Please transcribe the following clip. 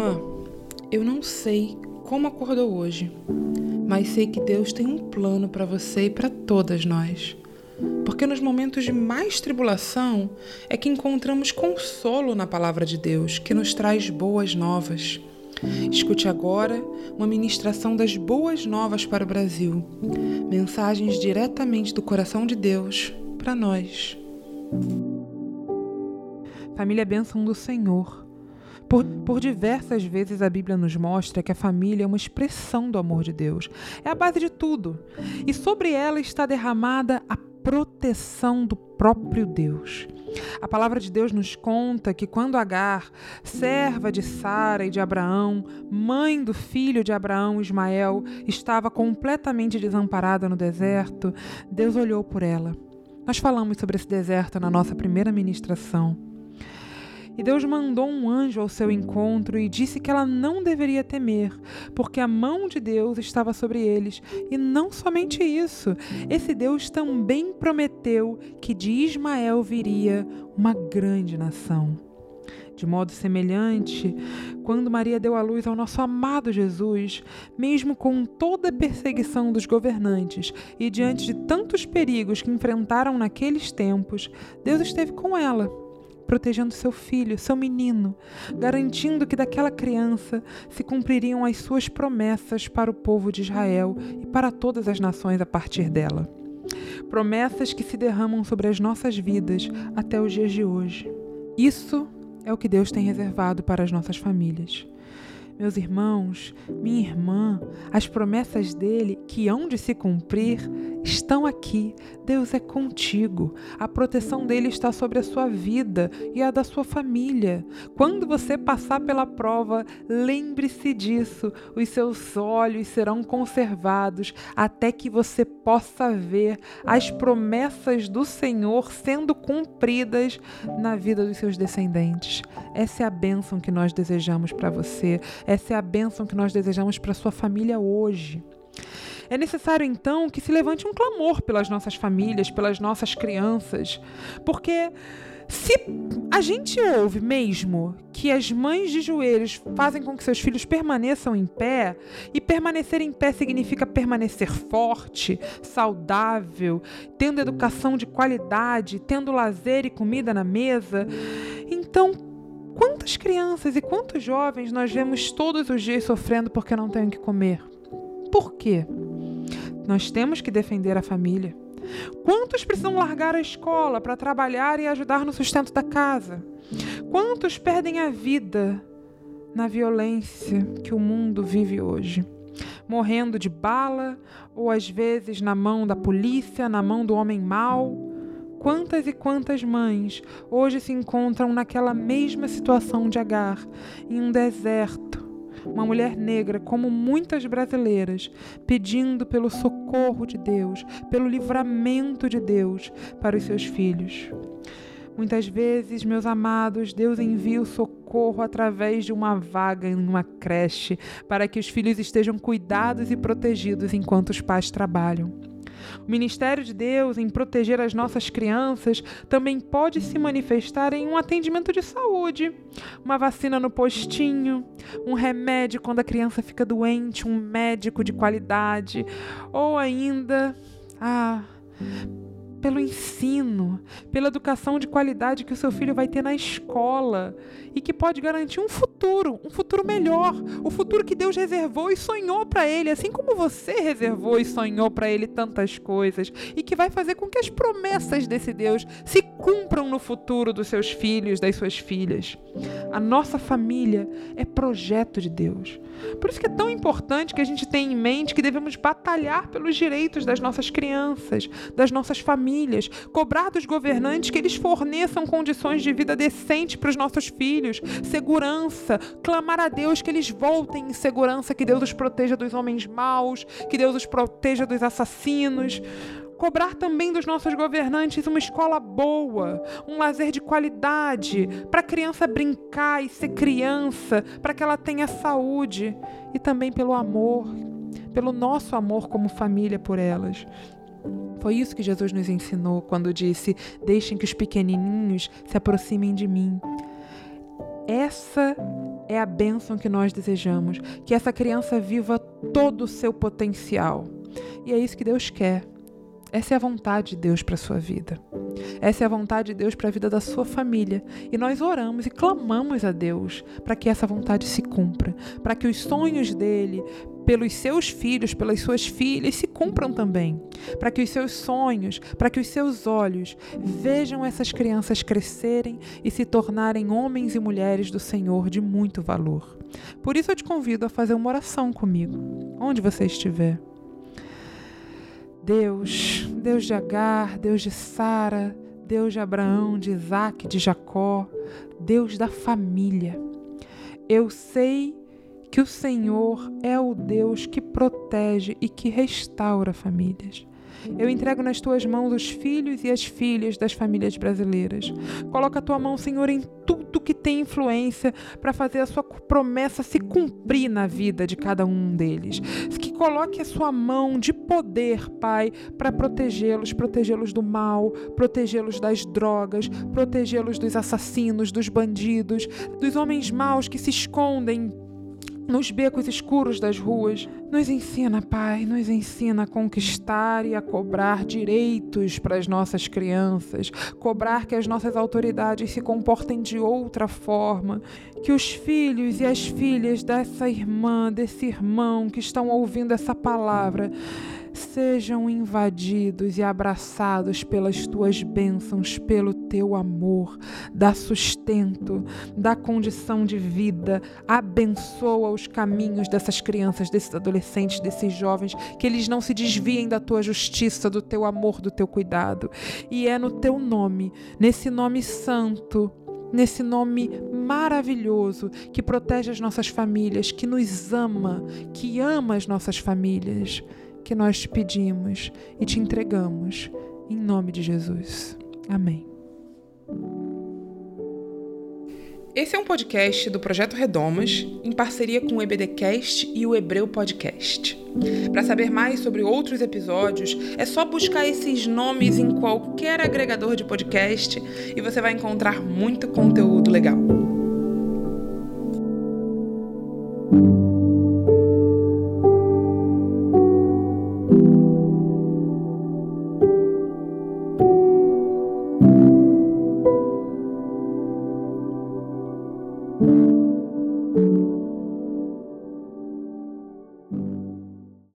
Irmã, eu não sei como acordou hoje, mas sei que Deus tem um plano para você e para todas nós. Porque nos momentos de mais tribulação é que encontramos consolo na palavra de Deus, que nos traz boas novas. Escute agora uma ministração das boas novas para o Brasil. Mensagens diretamente do coração de Deus para nós. Família bênção do Senhor. Por, por, diversas vezes a Bíblia nos mostra que a família é uma expressão do amor de Deus. É a base de tudo. E sobre ela está derramada a proteção do próprio Deus. A palavra de Deus nos conta que quando Agar, serva de Sara e de Abraão, mãe do filho de Abraão, Ismael, estava completamente desamparada no deserto, Deus olhou por ela. Nós falamos sobre esse deserto na nossa primeira ministração. E Deus mandou um anjo ao seu encontro e disse que ela não deveria temer, porque a mão de Deus estava sobre eles. E não somente isso, esse Deus também prometeu que de Ismael viria uma grande nação. De modo semelhante, quando Maria deu à luz ao nosso amado Jesus, mesmo com toda a perseguição dos governantes e diante de tantos perigos que enfrentaram naqueles tempos, Deus esteve com ela protegendo seu filho, seu menino, garantindo que daquela criança se cumpririam as suas promessas para o povo de Israel e para todas as nações a partir dela. Promessas que se derramam sobre as nossas vidas até os dias de hoje. Isso é o que Deus tem reservado para as nossas famílias. Meus irmãos, minha irmã, as promessas dele que hão de se cumprir estão aqui. Deus é contigo. A proteção dele está sobre a sua vida e a da sua família. Quando você passar pela prova, lembre-se disso. Os seus olhos serão conservados até que você possa ver as promessas do Senhor sendo cumpridas na vida dos seus descendentes. Essa é a bênção que nós desejamos para você. Essa é a bênção que nós desejamos para sua família hoje. É necessário então que se levante um clamor pelas nossas famílias, pelas nossas crianças, porque se a gente ouve mesmo que as mães de joelhos fazem com que seus filhos permaneçam em pé, e permanecer em pé significa permanecer forte, saudável, tendo educação de qualidade, tendo lazer e comida na mesa, então Quantas crianças e quantos jovens nós vemos todos os dias sofrendo porque não têm o que comer? Por quê? Nós temos que defender a família. Quantos precisam largar a escola para trabalhar e ajudar no sustento da casa? Quantos perdem a vida na violência que o mundo vive hoje? Morrendo de bala ou às vezes na mão da polícia, na mão do homem mau? Quantas e quantas mães hoje se encontram naquela mesma situação de Agar, em um deserto, uma mulher negra, como muitas brasileiras, pedindo pelo socorro de Deus, pelo livramento de Deus para os seus filhos. Muitas vezes, meus amados, Deus envia o socorro através de uma vaga em uma creche para que os filhos estejam cuidados e protegidos enquanto os pais trabalham. O ministério de Deus em proteger as nossas crianças também pode se manifestar em um atendimento de saúde, uma vacina no postinho, um remédio quando a criança fica doente, um médico de qualidade, ou ainda, ah, pelo ensino, pela educação de qualidade que o seu filho vai ter na escola e que pode garantir um futuro, um futuro melhor, o futuro que Deus reservou e sonhou para ele, assim como você reservou e sonhou para ele tantas coisas e que vai fazer com que as promessas desse Deus se cumpram no futuro dos seus filhos, das suas filhas. A nossa família é projeto de Deus. Por isso que é tão importante que a gente tenha em mente que devemos batalhar pelos direitos das nossas crianças, das nossas famílias, cobrar dos governantes que eles forneçam condições de vida decentes para os nossos filhos, segurança, clamar a Deus que eles voltem em segurança, que Deus os proteja dos homens maus, que Deus os proteja dos assassinos cobrar também dos nossos governantes uma escola boa, um lazer de qualidade, para a criança brincar e ser criança, para que ela tenha saúde e também pelo amor, pelo nosso amor como família por elas. Foi isso que Jesus nos ensinou quando disse: Deixem que os pequenininhos se aproximem de mim. Essa é a bênção que nós desejamos, que essa criança viva todo o seu potencial. E é isso que Deus quer. Essa é a vontade de Deus para a sua vida. Essa é a vontade de Deus para a vida da sua família. E nós oramos e clamamos a Deus para que essa vontade se cumpra, para que os sonhos dele, pelos seus filhos, pelas suas filhas, se cumpram também. Para que os seus sonhos, para que os seus olhos vejam essas crianças crescerem e se tornarem homens e mulheres do Senhor de muito valor. Por isso eu te convido a fazer uma oração comigo, onde você estiver. Deus, Deus de Agar, Deus de Sara, Deus de Abraão, de Isaac, de Jacó, Deus da família. Eu sei que o Senhor é o Deus que protege e que restaura famílias. Eu entrego nas tuas mãos os filhos e as filhas das famílias brasileiras. Coloca a tua mão, Senhor, em tudo que tem influência para fazer a sua promessa se cumprir na vida de cada um deles. Que coloque a sua mão de poder, Pai, para protegê-los, protegê-los do mal, protegê-los das drogas, protegê-los dos assassinos, dos bandidos, dos homens maus que se escondem nos becos escuros das ruas. Nos ensina, Pai, nos ensina a conquistar e a cobrar direitos para as nossas crianças, cobrar que as nossas autoridades se comportem de outra forma, que os filhos e as filhas dessa irmã, desse irmão que estão ouvindo essa palavra, sejam invadidos e abraçados pelas tuas bênçãos, pelo teu amor, dá sustento, dá condição de vida, abençoa os caminhos dessas crianças, desses adolescentes, desses jovens, que eles não se desviem da tua justiça, do teu amor, do teu cuidado. E é no teu nome, nesse nome santo, nesse nome maravilhoso que protege as nossas famílias, que nos ama, que ama as nossas famílias que nós te pedimos e te entregamos, em nome de Jesus. Amém. Esse é um podcast do Projeto Redomas, em parceria com o EBDcast e o Hebreu Podcast. Para saber mais sobre outros episódios, é só buscar esses nomes em qualquer agregador de podcast e você vai encontrar muito conteúdo legal.